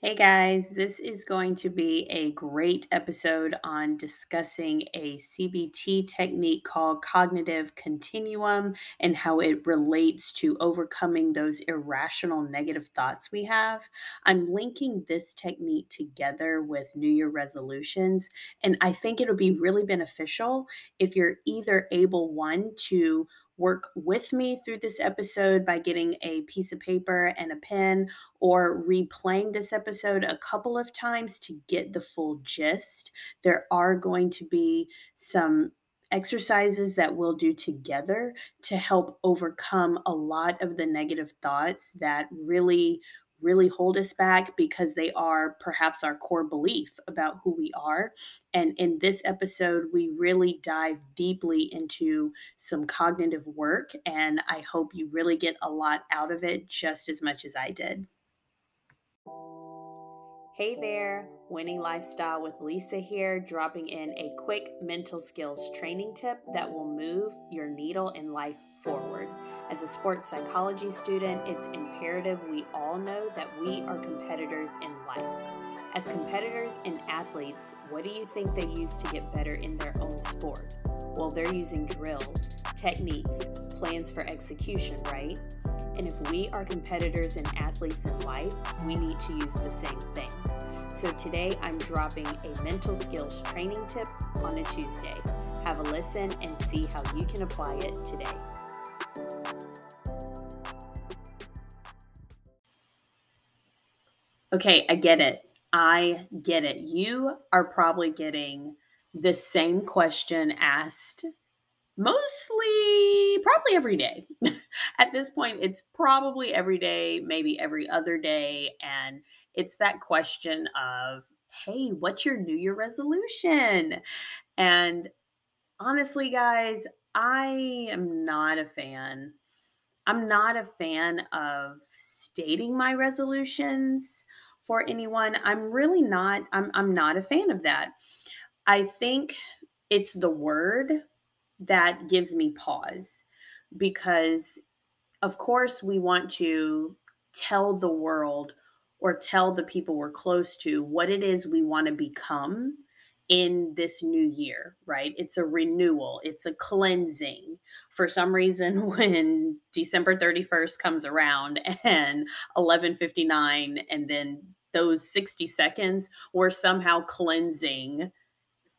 Hey guys, this is going to be a great episode on discussing a CBT technique called cognitive continuum and how it relates to overcoming those irrational negative thoughts we have. I'm linking this technique together with New Year resolutions, and I think it'll be really beneficial if you're either able, one, to work with me through this episode by getting a piece of paper and a pen or replaying this episode a couple of times to get the full gist. There are going to be some exercises that we'll do together to help overcome a lot of the negative thoughts that really really hold us back because they are perhaps our core belief about who we are. And in this episode, we really dive deeply into some cognitive work, and I hope you really get a lot out of it just as much as I did. Hey there, Winning Lifestyle with Lisa here, dropping in a quick mental skills training tip that will move your needle in life forward. As a sports psychology student, it's imperative we all know that we are competitors in life. As competitors and athletes, what do you think they use to get better in their own sport? Well, they're using drills, techniques, plans for execution, right? And if we are competitors and athletes in life, we need to use the same thing. So today I'm dropping a mental skills training tip on a Tuesday. Have a listen and see how you can apply it today. Okay, I get it. I get it. You are probably getting the same question asked mostly probably every day. At this point, it's probably every day, maybe every other day. And it's that question of, hey, what's your New Year resolution? And honestly, guys, I am not a fan. I'm not a fan of stating my resolutions for anyone. I'm really not I'm I'm not a fan of that. I think it's the word that gives me pause because, of course, we want to tell the world or tell the people we're close to what it is we want to become in this new year, right? It's a renewal, it's a cleansing. For some reason when December 31st comes around and 11:59 and then those 60 seconds we're somehow cleansing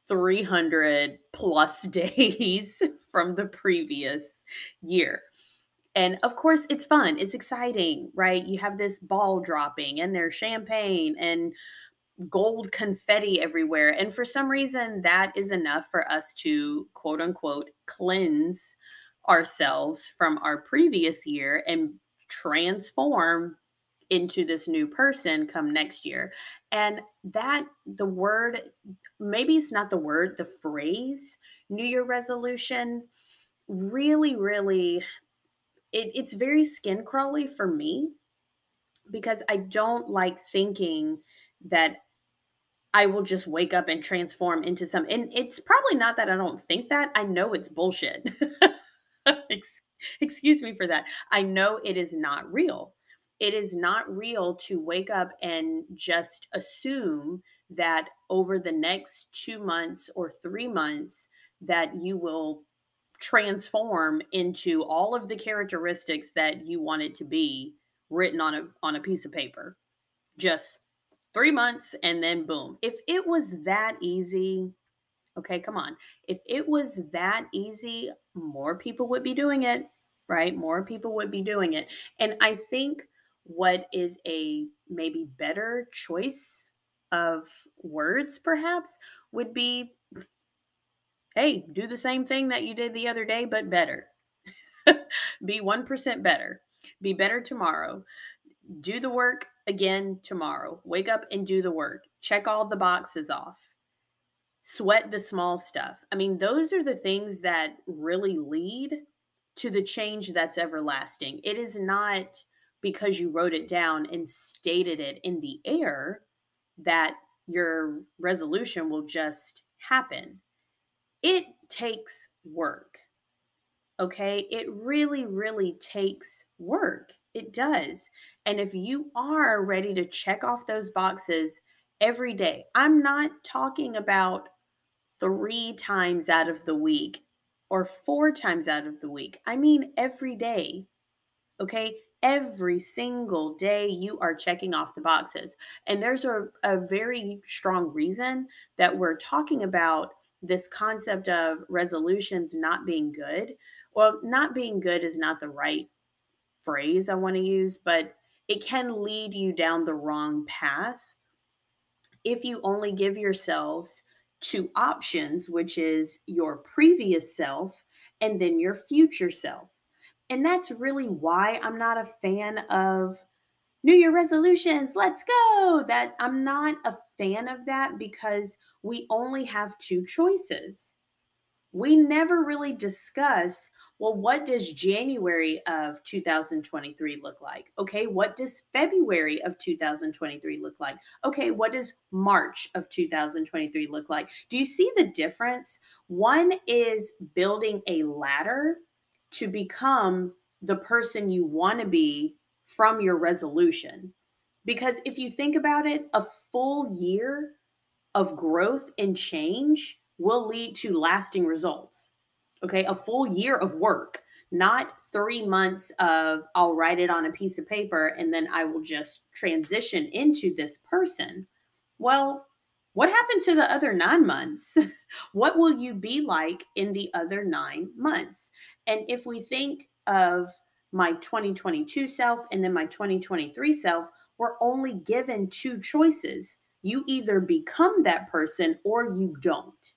300 plus days from the previous year. And of course, it's fun. It's exciting, right? You have this ball dropping and there's champagne and gold confetti everywhere. And for some reason, that is enough for us to quote unquote cleanse ourselves from our previous year and transform into this new person come next year. And that the word, maybe it's not the word, the phrase New Year resolution really, really, it, it's very skin crawly for me because I don't like thinking that I will just wake up and transform into some. And it's probably not that I don't think that. I know it's bullshit. Excuse me for that. I know it is not real it is not real to wake up and just assume that over the next two months or three months that you will transform into all of the characteristics that you want it to be written on a on a piece of paper. Just three months and then boom. If it was that easy okay come on. If it was that easy more people would be doing it right? More people would be doing it. And i think what is a maybe better choice of words perhaps would be hey do the same thing that you did the other day but better. Be 1% better. Be better tomorrow. Do the work again tomorrow. Wake up and do the work. Check all the boxes off. Sweat the small stuff. I mean those are the things that really lead to the change that's everlasting. It is not because you wrote it down and stated it in the air that your resolution will just happen. It takes work. Okay? It really, really takes work. It does. And if you are ready to check off those boxes every day, I'm not talking about three times out of the week or four times out of the week. I mean, every day. Okay. Every single day you are checking off the boxes. And there's a, a very strong reason that we're talking about this concept of resolutions not being good. Well, not being good is not the right phrase I want to use, but it can lead you down the wrong path if you only give yourselves two options, which is your previous self and then your future self. And that's really why I'm not a fan of New Year resolutions. Let's go. That I'm not a fan of that because we only have two choices. We never really discuss well what does january of 2023 look like? Okay what does february of 2023 look like? Okay what does march of 2023 look like? Do you see the difference? One is building a ladder to become the person you want to be from your resolution because if you think about it a full year of growth and change will lead to lasting results. Okay, a full year of work, not three months of I'll write it on a piece of paper and then I will just transition into this person. Well, what happened to the other nine months? what will you be like in the other nine months? And if we think of my 2022 self and then my 2023 self, we're only given two choices. You either become that person or you don't.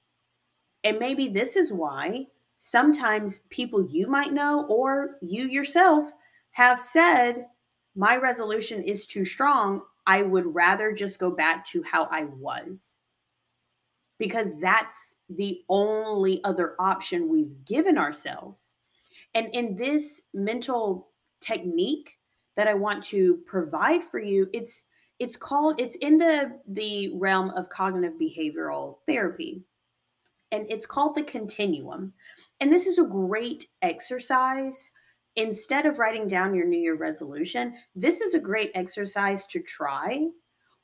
And maybe this is why sometimes people you might know or you yourself have said, My resolution is too strong. I would rather just go back to how I was. Because that's the only other option we've given ourselves. And in this mental technique that I want to provide for you, it's it's called it's in the the realm of cognitive behavioral therapy and it's called the continuum. And this is a great exercise. Instead of writing down your New Year resolution, this is a great exercise to try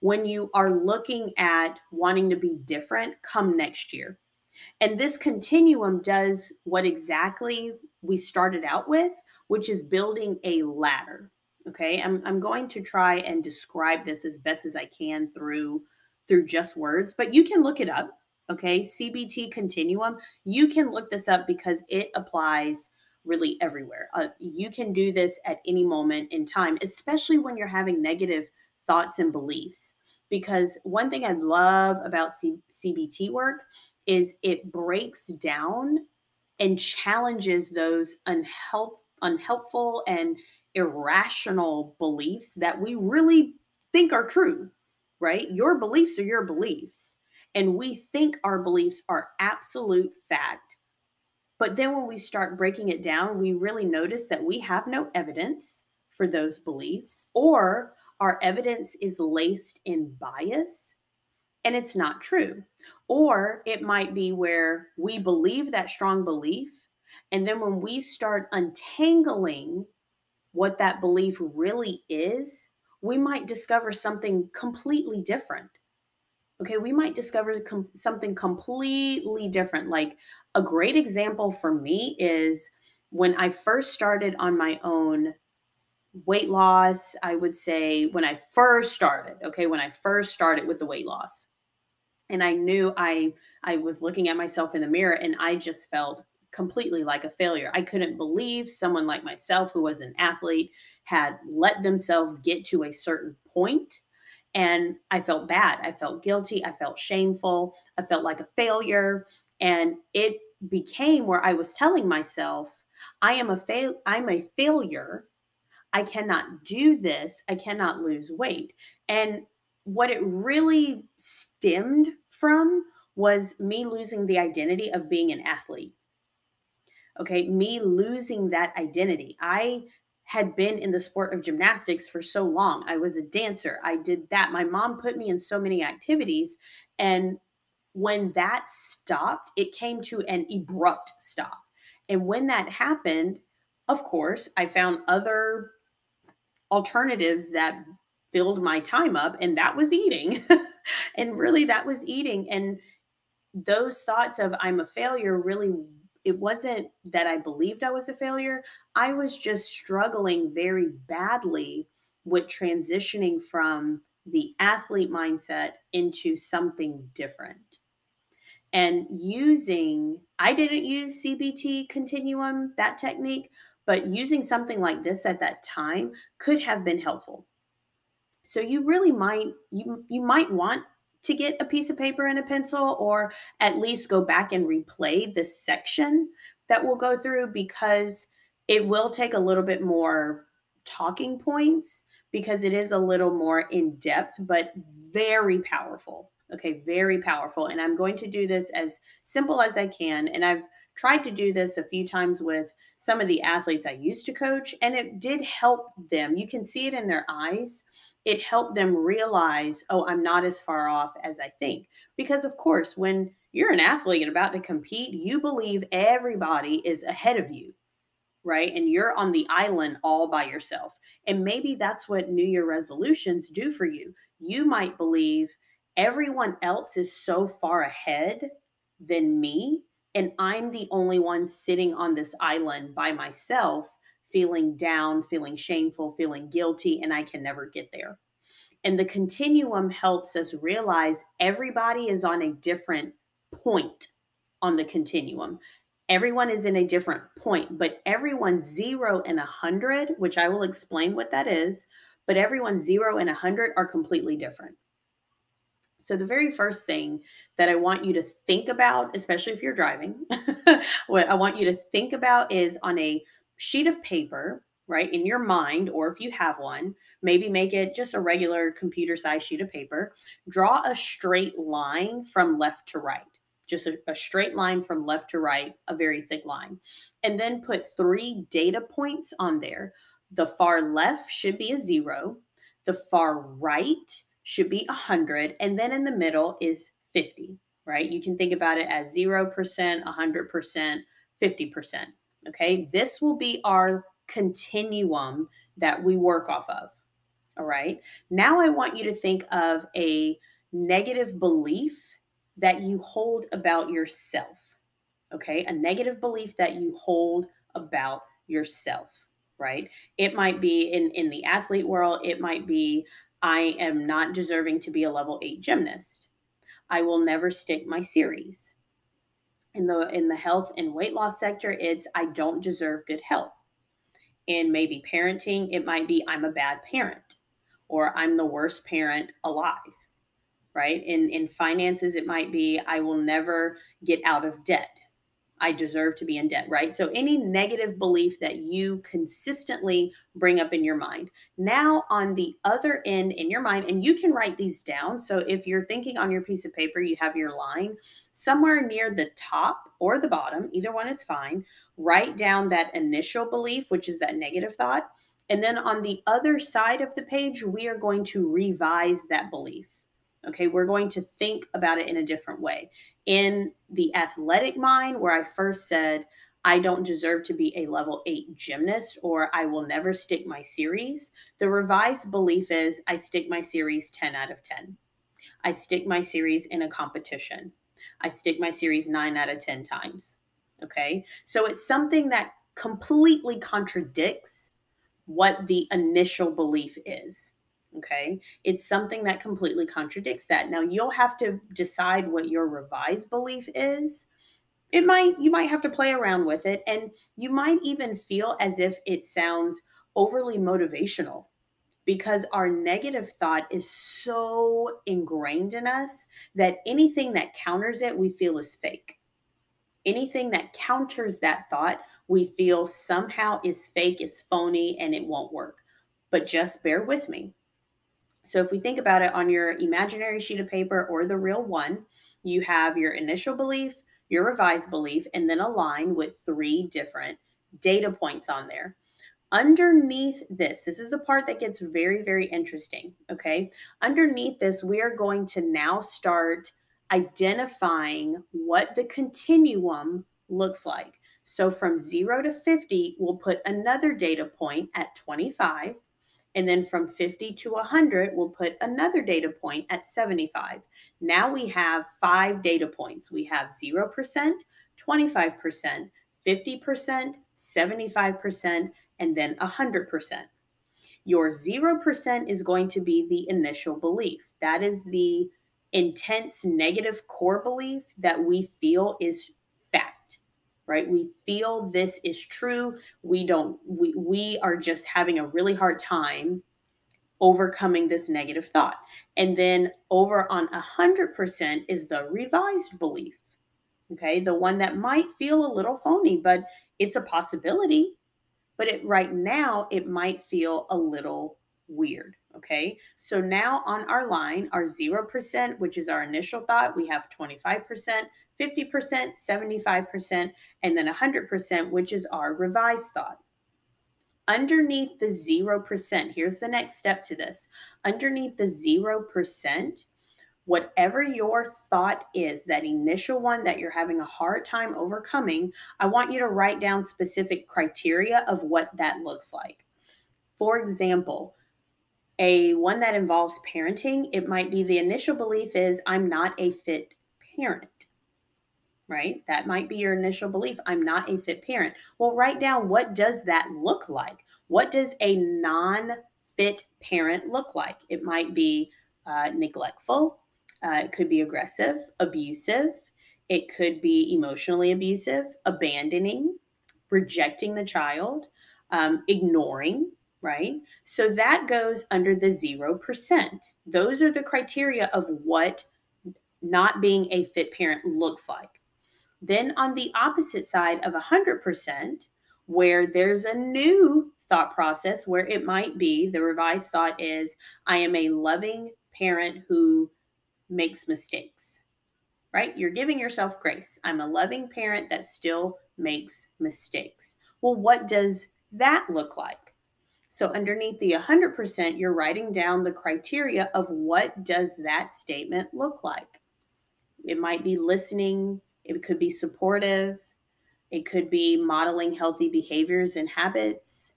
when you are looking at wanting to be different come next year. And this continuum does what exactly we started out with, which is building a ladder. Okay, I'm, I'm going to try and describe this as best as I can through through just words, but you can look it up okay cbt continuum you can look this up because it applies really everywhere. Uh, you can do this at any moment in time especially when you're having negative thoughts and beliefs. Because one thing i love about C- cbt work is it breaks down and challenges those unhelp- unhelpful and irrational beliefs that we really think are true right? Your beliefs are your beliefs and we think our beliefs are absolute fact. But then when we start breaking it down, we really notice that we have no evidence for those beliefs, or our evidence is laced in bias and it's not true. Or it might be where we believe that strong belief, and then when we start untangling what that belief really is, we might discover something completely different okay, we might discover com- something completely different. Like a great example for me is when I first started on my own weight loss, I would say when I first started, okay, when I first started with the weight loss. And I knew I I was looking at myself in the mirror and I just felt completely like a failure. I couldn't believe someone like myself who was an athlete had let themselves get to a certain point and I felt bad. I felt guilty. I felt shameful. I felt like a failure. And it became where I was telling myself, I am a fail I'm a failure. I cannot do this. I cannot lose weight. And what it really stemmed from was me losing the identity of being an athlete. Okay, me losing that identity. I had been in the sport of gymnastics for so long. I was a dancer. I did that. My mom put me in so many activities. And when that stopped, it came to an abrupt stop. And when that happened, of course, I found other alternatives that filled my time up, and that was eating. and really, that was eating. And those thoughts of I'm a failure really it wasn't that I believed I was a failure. I was just struggling very badly with transitioning from the athlete mindset into something different. And using, I didn't use CBT continuum, that technique, but using something like this at that time could have been helpful. So you really might you you might want to get a piece of paper and a pencil or at least go back and replay the section that we'll go through because it will take a little bit more talking points because it is a little more in depth but very powerful. Okay very powerful. And i'm going to do this as simple as i can. And i've tried to do this a few times with some of the athletes i used to coach and it did help them. You can see it in their eyes it helped them realize, oh, I'm not as far off as I think. Because, of course, when you're an athlete and about to compete, you believe everybody is ahead of you, right? And you're on the island all by yourself. And maybe that's what New Year resolutions do for you. You might believe everyone else is so far ahead than me, and I'm the only one sitting on this island by myself feeling down, feeling shameful, feeling guilty, and I can never get there. And the continuum helps us realize everybody is on a different point on the continuum. Everyone is in a different point, but everyone zero and a hundred, which I will explain what that is, but everyone zero and a hundred are completely different. So, the very first thing that I want you to think about, especially if you're driving, what I want you to think about is on a sheet of paper, right, in your mind, or if you have one, maybe make it just a regular computer size sheet of paper. Draw a straight line from left to right, just a, a, straight line from left to right, a very thick line. And then put three data points on there. The far left should be a zero, the far right should be 100, and then in the middle is 50, right? You can think about it as 0%, 100%, 50%. Okay, this will be our continuum that we work off of. All right, now I want you to think of a negative belief that you hold about yourself. Okay, a negative belief that you hold about yourself right it might be in in the athlete world it might be i am not deserving to be a level 8 gymnast i will never stick my series in the in the health and weight loss sector it's i don't deserve good health. In maybe parenting it might be i'm a bad parent or i'm the worst parent alive right? In in finances it might be i will never get out of debt I deserve to be in debt, right? So, any negative belief that you consistently bring up in your mind. Now, on the other end in your mind, and you can write these down. So, if you're thinking on your piece of paper, you have your line somewhere near the top or the bottom, either one is fine. Write down that initial belief, which is that negative thought. And then on the other side of the page, we are going to revise that belief. Okay, we're going to think about it in a different way. In the athletic mind, where I first said, I don't deserve to be a level eight gymnast or I will never stick my series, the revised belief is I stick my series 10 out of 10. I stick my series in a competition. I stick my series nine out of 10 times. Okay, so it's something that completely contradicts what the initial belief is. Okay. It's something that completely contradicts that. Now you'll have to decide what your revised belief is. It might, you might have to play around with it. And you might even feel as if it sounds overly motivational because our negative thought is so ingrained in us that anything that counters it, we feel is fake. Anything that counters that thought, we feel somehow is fake, is phony, and it won't work. But just bear with me so if we think about it on your imaginary sheet of paper or the real one, you have your initial belief, your revised belief, and then a line with three different data points on there. Underneath this, this is the part that gets very, very interesting. Okay. Underneath this, we are going to now start identifying what the continuum looks like. So from zero to 50, we'll put another data point at 25 And then from 50 to 100, we'll put another data point at 75. Now we have five data points. We have 0%, 25%, 50%, 75%, and then 100%. Your 0% is going to be the initial belief. That is the intense negative core belief that we feel is right? We feel this is true. We don't we, we are just having a really hard time overcoming this negative thought. And then over on a hundred percent is the revised belief okay? The one that might feel a little phony but it's a possibility. But it right now it might feel a little weird Okay, so now on our line, our 0%, which is our initial thought, we have 25%, 50%, 75%, and then 100%, which is our revised thought. Underneath the 0%, here's the next step to this. Underneath the 0%, whatever your thought is, that initial one that you're having a hard time overcoming, I want you to write down specific criteria of what that looks like. For example, a one that involves parenting, it might be the initial belief is I'm not a fit parent. Right? That might be your initial belief. I'm not a fit parent. Well, write down what does that look like? What does a non-fit parent look like? It might be uh, neglectful. Uh, it could be aggressive, abusive. It could be emotionally abusive, abandoning, rejecting the child, um, ignoring, right? So that goes under the 0%. Those are the criteria of what not being a fit parent looks like. Then on the opposite side of 100%, where there's a new thought process where it might be the revised thought is I am a loving parent who makes mistakes, right? You're giving yourself grace. I'm a loving parent that still makes mistakes. Well, what does that look like? So underneath the 100%, you're writing down the criteria of what does that statement look like. It might be listening, it could be supportive, it could be modeling healthy behaviors and habits,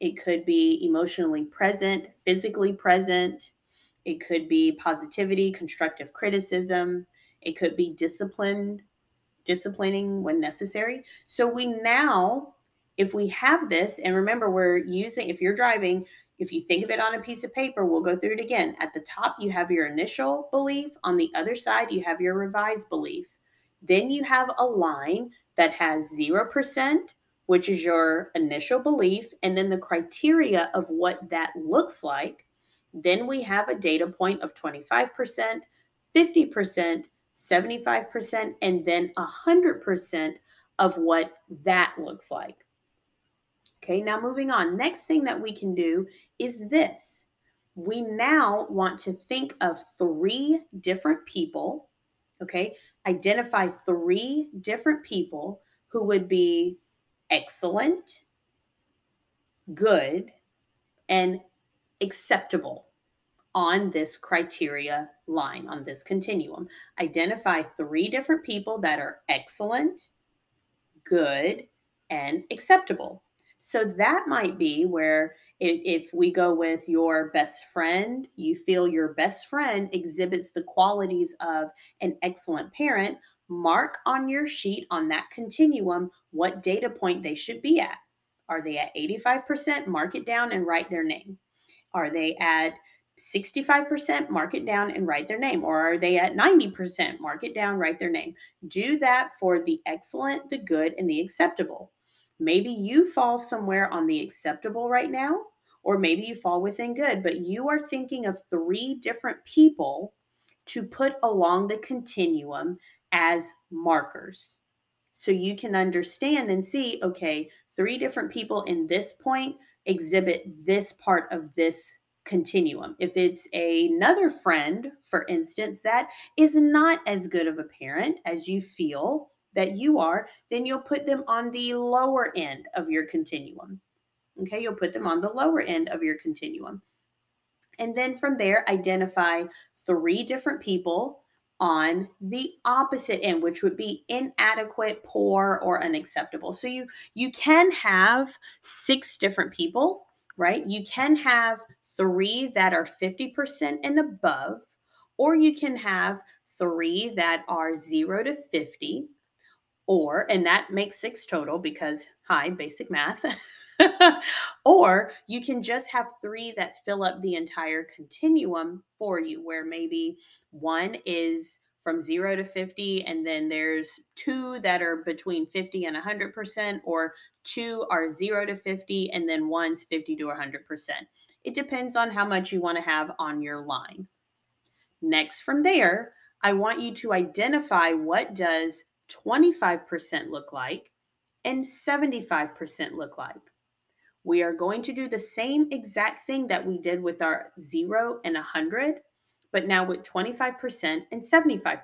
it could be emotionally present, physically present, it could be positivity, constructive criticism, it could be disciplined, disciplining when necessary. So we now if we have this, and remember, we're using, if you're driving, if you think of it on a piece of paper, we'll go through it again. At the top, you have your initial belief. On the other side, you have your revised belief. Then you have a line that has 0%, which is your initial belief, and then the criteria of what that looks like. Then we have a data point of 25%, 50%, 75%, and then 100% of what that looks like. Okay, now moving on. Next thing that we can do is this. We now want to think of three different people, okay? Identify three different people who would be excellent, good, and acceptable on this criteria line, on this continuum. Identify three different people that are excellent, good, and acceptable. So that might be where if we go with your best friend, you feel your best friend exhibits the qualities of an excellent parent, mark on your sheet on that continuum what data point they should be at. Are they at 85%? Mark it down and write their name. Are they at 65% mark it down and write their name or are they at 90% mark it down write their name do that for the excellent the good and the acceptable Maybe you fall somewhere on the acceptable right now, or maybe you fall within good, but you are thinking of three different people to put along the continuum as markers. So you can understand and see okay, three different people in this point exhibit this part of this continuum. If it's another friend, for instance, that is not as good of a parent as you feel, that you are, then you'll put them on the lower end of your continuum. Okay, you'll put them on the lower end of your continuum. And then from there, identify three different people on the opposite end which would be inadequate poor or unacceptable so you you can have six different people right? You can have three that are 50% and above, or you can have three that are zero to 50, or, and that makes six total because, hi, basic math. or you can just have three that fill up the entire continuum for you, where maybe one is from zero to 50, and then there's two that are between 50 and 100%, or two are zero to 50, and then one's 50 to 100%. It depends on how much you want to have on your line. Next, from there, I want you to identify what does 25% look like and 75% look like. We are going to do the same exact thing that we did with our 0 and 100, but now with 25% and 75%.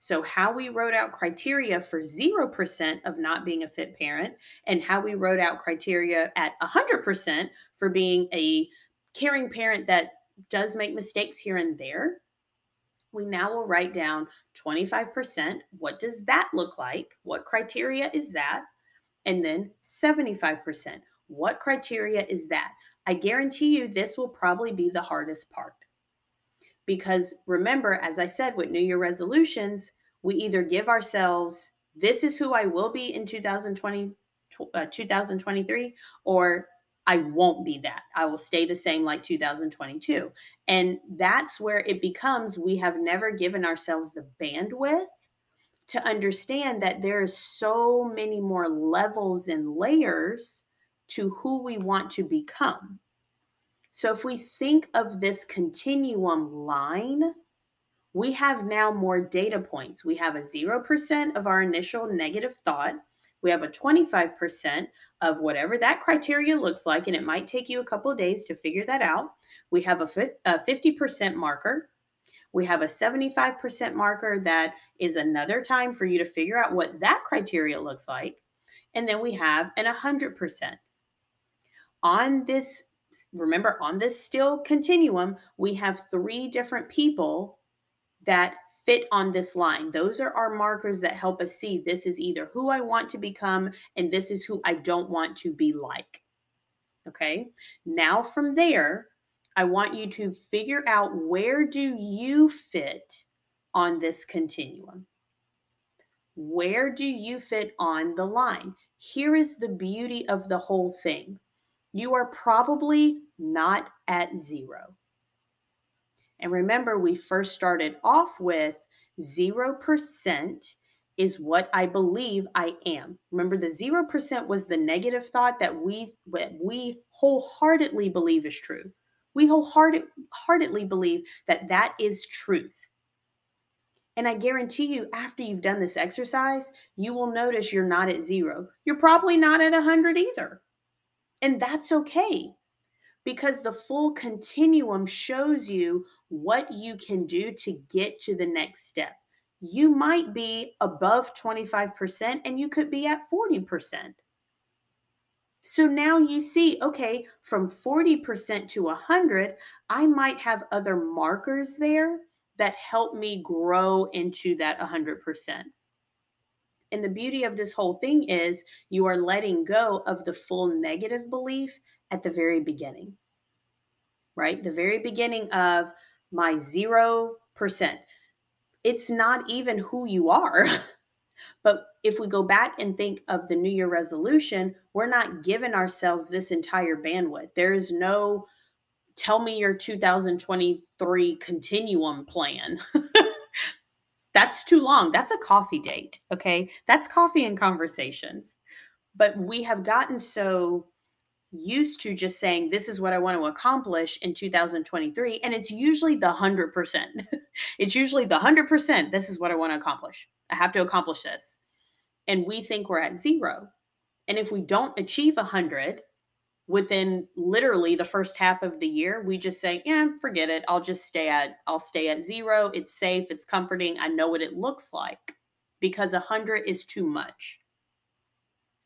So, how we wrote out criteria for 0% of not being a fit parent, and how we wrote out criteria at 100% for being a caring parent that does make mistakes here and there, we now will write down 25%. What does that look like? What criteria is that? And then 75%. What criteria is that? I guarantee you this will probably be the hardest part. Because remember, as I said with New Year resolutions, we either give ourselves, this is who I will be in 2020, uh, 2023, or I won't be that. I will stay the same like 2022. And that's where it becomes we have never given ourselves the bandwidth to understand that there's so many more levels and layers to who we want to become. So if we think of this continuum line, we have now more data points. We have a 0% of our initial negative thought. We have a 25% of whatever that criteria looks like, and it might take you a couple of days to figure that out. We have a 50% marker. We have a 75% marker that is another time for you to figure out what that criteria looks like. And then we have an 100%. On this remember on this still continuum, we have three different people that fit on this line. Those are our markers that help us see this is either who I want to become and this is who I don't want to be like. Okay. Now from there, I want you to figure out where do you fit on this continuum? Where do you fit on the line? Here is the beauty of the whole thing you are probably not at zero. And remember, we first started off with 0% is what I believe I am. Remember, the 0% was the negative thought that we, we wholeheartedly believe is true. We wholeheartedly believe that that is truth. And I guarantee you, after you've done this exercise, you will notice you're not at zero. You're probably not at 100 either. And that's okay because the full continuum shows you what you can do to get to the next step. You might be above 25% and you could be at 40%. So now you see, okay, from 40% to 100, I might have other markers there that help me grow into that 100%. And the beauty of this whole thing is you are letting go of the full negative belief at the very beginning, right? The very beginning of my 0%. It's not even who you are. but if we go back and think of the New Year resolution, we're not giving ourselves this entire bandwidth. There is no tell me your 2023 continuum plan. That's too long. That's a coffee date. Okay. That's coffee and conversations. But we have gotten so used to just saying, this is what I want to accomplish in 2023. And it's usually the 100%. it's usually the 100%. This is what I want to accomplish. I have to accomplish this. And we think we're at zero. And if we don't achieve 100, within literally the first half of the year we just say yeah forget it i'll just stay at i'll stay at zero it's safe it's comforting i know what it looks like because 100 is too much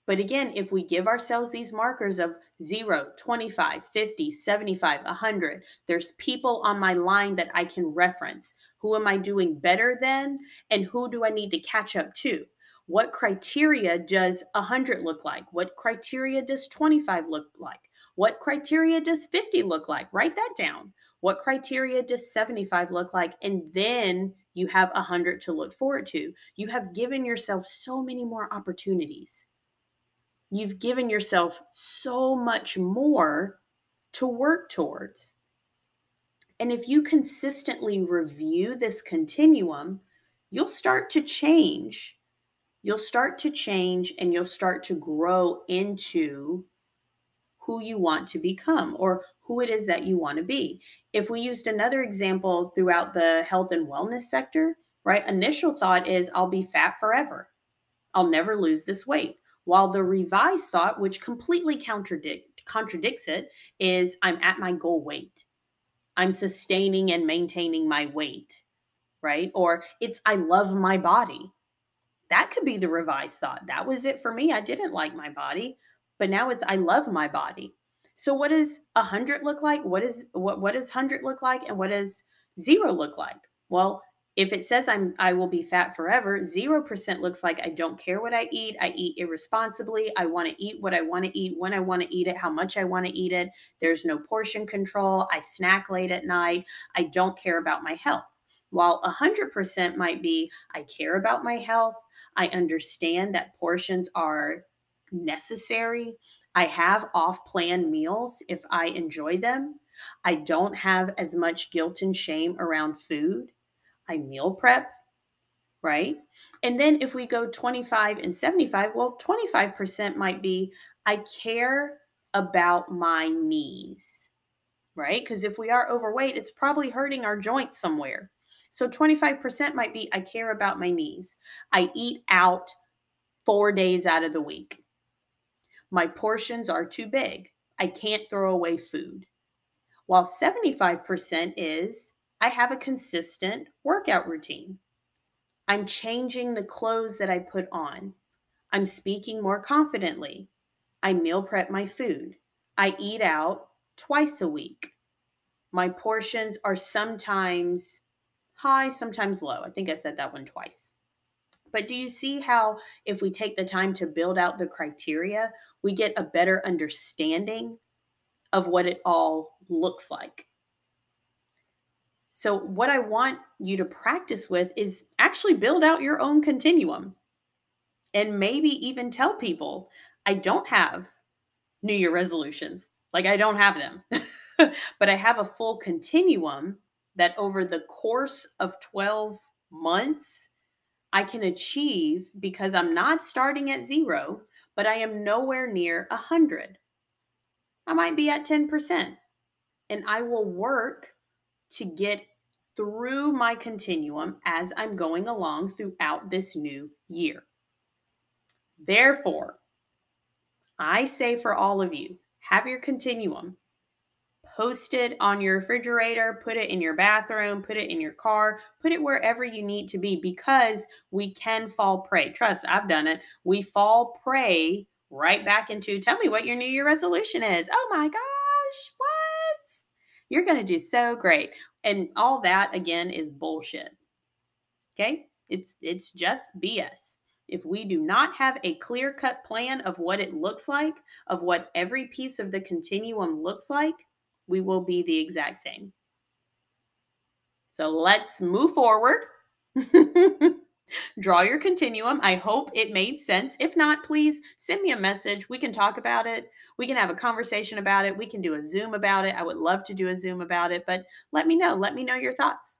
but again if we give ourselves these markers of 0 25 50 75 100 there's people on my line that i can reference who am i doing better than and who do i need to catch up to what criteria does 100 look like? What criteria does 25 look like? What criteria does 50 look like? Write that down. What criteria does 75 look like? And then you have 100 to look forward to. You have given yourself so many more opportunities. You've given yourself so much more to work towards. And if you consistently review this continuum, you'll start to change. You'll start to change and you'll start to grow into who you want to become or who it is that you want to be. If we used another example throughout the health and wellness sector, right? Initial thought is I'll be fat forever. I'll never lose this weight. While the revised thought, which completely contradict, contradicts it, is I'm at my goal weight. I'm sustaining and maintaining my weight, right? Or it's I love my body. That could be the revised thought. That was it for me. I didn't like my body, but now it's I love my body. So what does a hundred look like? What is what what does hundred look like, and what does zero look like? Well, if it says I'm I will be fat forever, 0% looks like I don't care what I eat. I eat irresponsibly. I want to eat what I want to eat when I want to eat it, how much I want to eat it. There's no portion control. I snack late at night. I don't care about my health. While 100% might be I care about my health. I understand that portions are necessary. I have off plan meals if I enjoy them. I don't have as much guilt and shame around food. I meal prep, right? And then if we go 25 and 75, well, 25% might be I care about my knees, right? Because if we are overweight, it's probably hurting our joints somewhere. So 25% might be I care about my knees. I eat out four days out of the week. My portions are too big. I can't throw away food. While 75% is I have a consistent workout routine. I'm changing the clothes that I put on. I'm speaking more confidently. I meal prep my food. I eat out twice a week. My portions are sometimes high, sometimes low. I think I said that one twice. But do you see how, if we take the time to build out the criteria, we get a better understanding of what it all looks like? So, what I want you to practice with is actually build out your own continuum and maybe even tell people, I don't have New Year resolutions. Like, I don't have them, but I have a full continuum that over the course of 12 months, I can achieve because I'm not starting at zero, but I am nowhere near a 100. I might be at 10%. And I will work to get through my continuum as I'm going along throughout this new year. Therefore, I say for all of you, have your continuum. Post it on your refrigerator, put it in your bathroom, put it in your car, put it wherever you need to be because we can fall prey. Trust, I've done it. We fall prey right back into tell me what your New Year resolution is. Oh my gosh, what? You're going to do so great. And all that again is bullshit. Okay? It's it's just BS. If we do not have a clear-cut plan of what it looks like, of what every piece of the continuum looks like, we will be the exact same. So let's move forward. Draw your continuum. I hope it made sense. If not, please send me a message. We can talk about it. We can have a conversation about it. We can do a Zoom about it. I would love to do a Zoom about it, but let me know. Let me know your thoughts.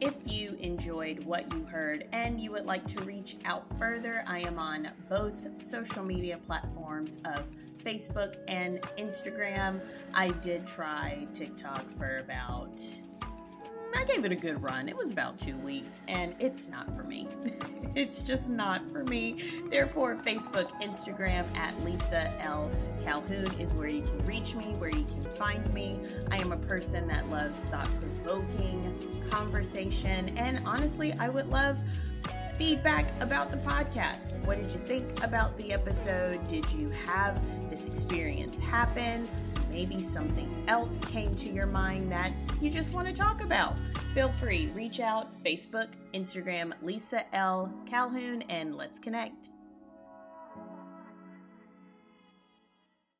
If you enjoyed what you heard and you would like to reach out further, I am on both social media platforms of Facebook and Instagram. I did try TikTok for about I gave it a good run. It was about two weeks, and it's not for me. it's just not for me. Therefore, Facebook, Instagram at Lisa L. Calhoun is where you can reach me, where you can find me. I am a person that loves thought provoking conversation, and honestly, I would love feedback about the podcast. What did you think about the episode? Did you have this experience happen? Maybe something else came to your mind that you just want to talk about. Feel free, reach out Facebook, Instagram, Lisa L. Calhoun, and let's connect.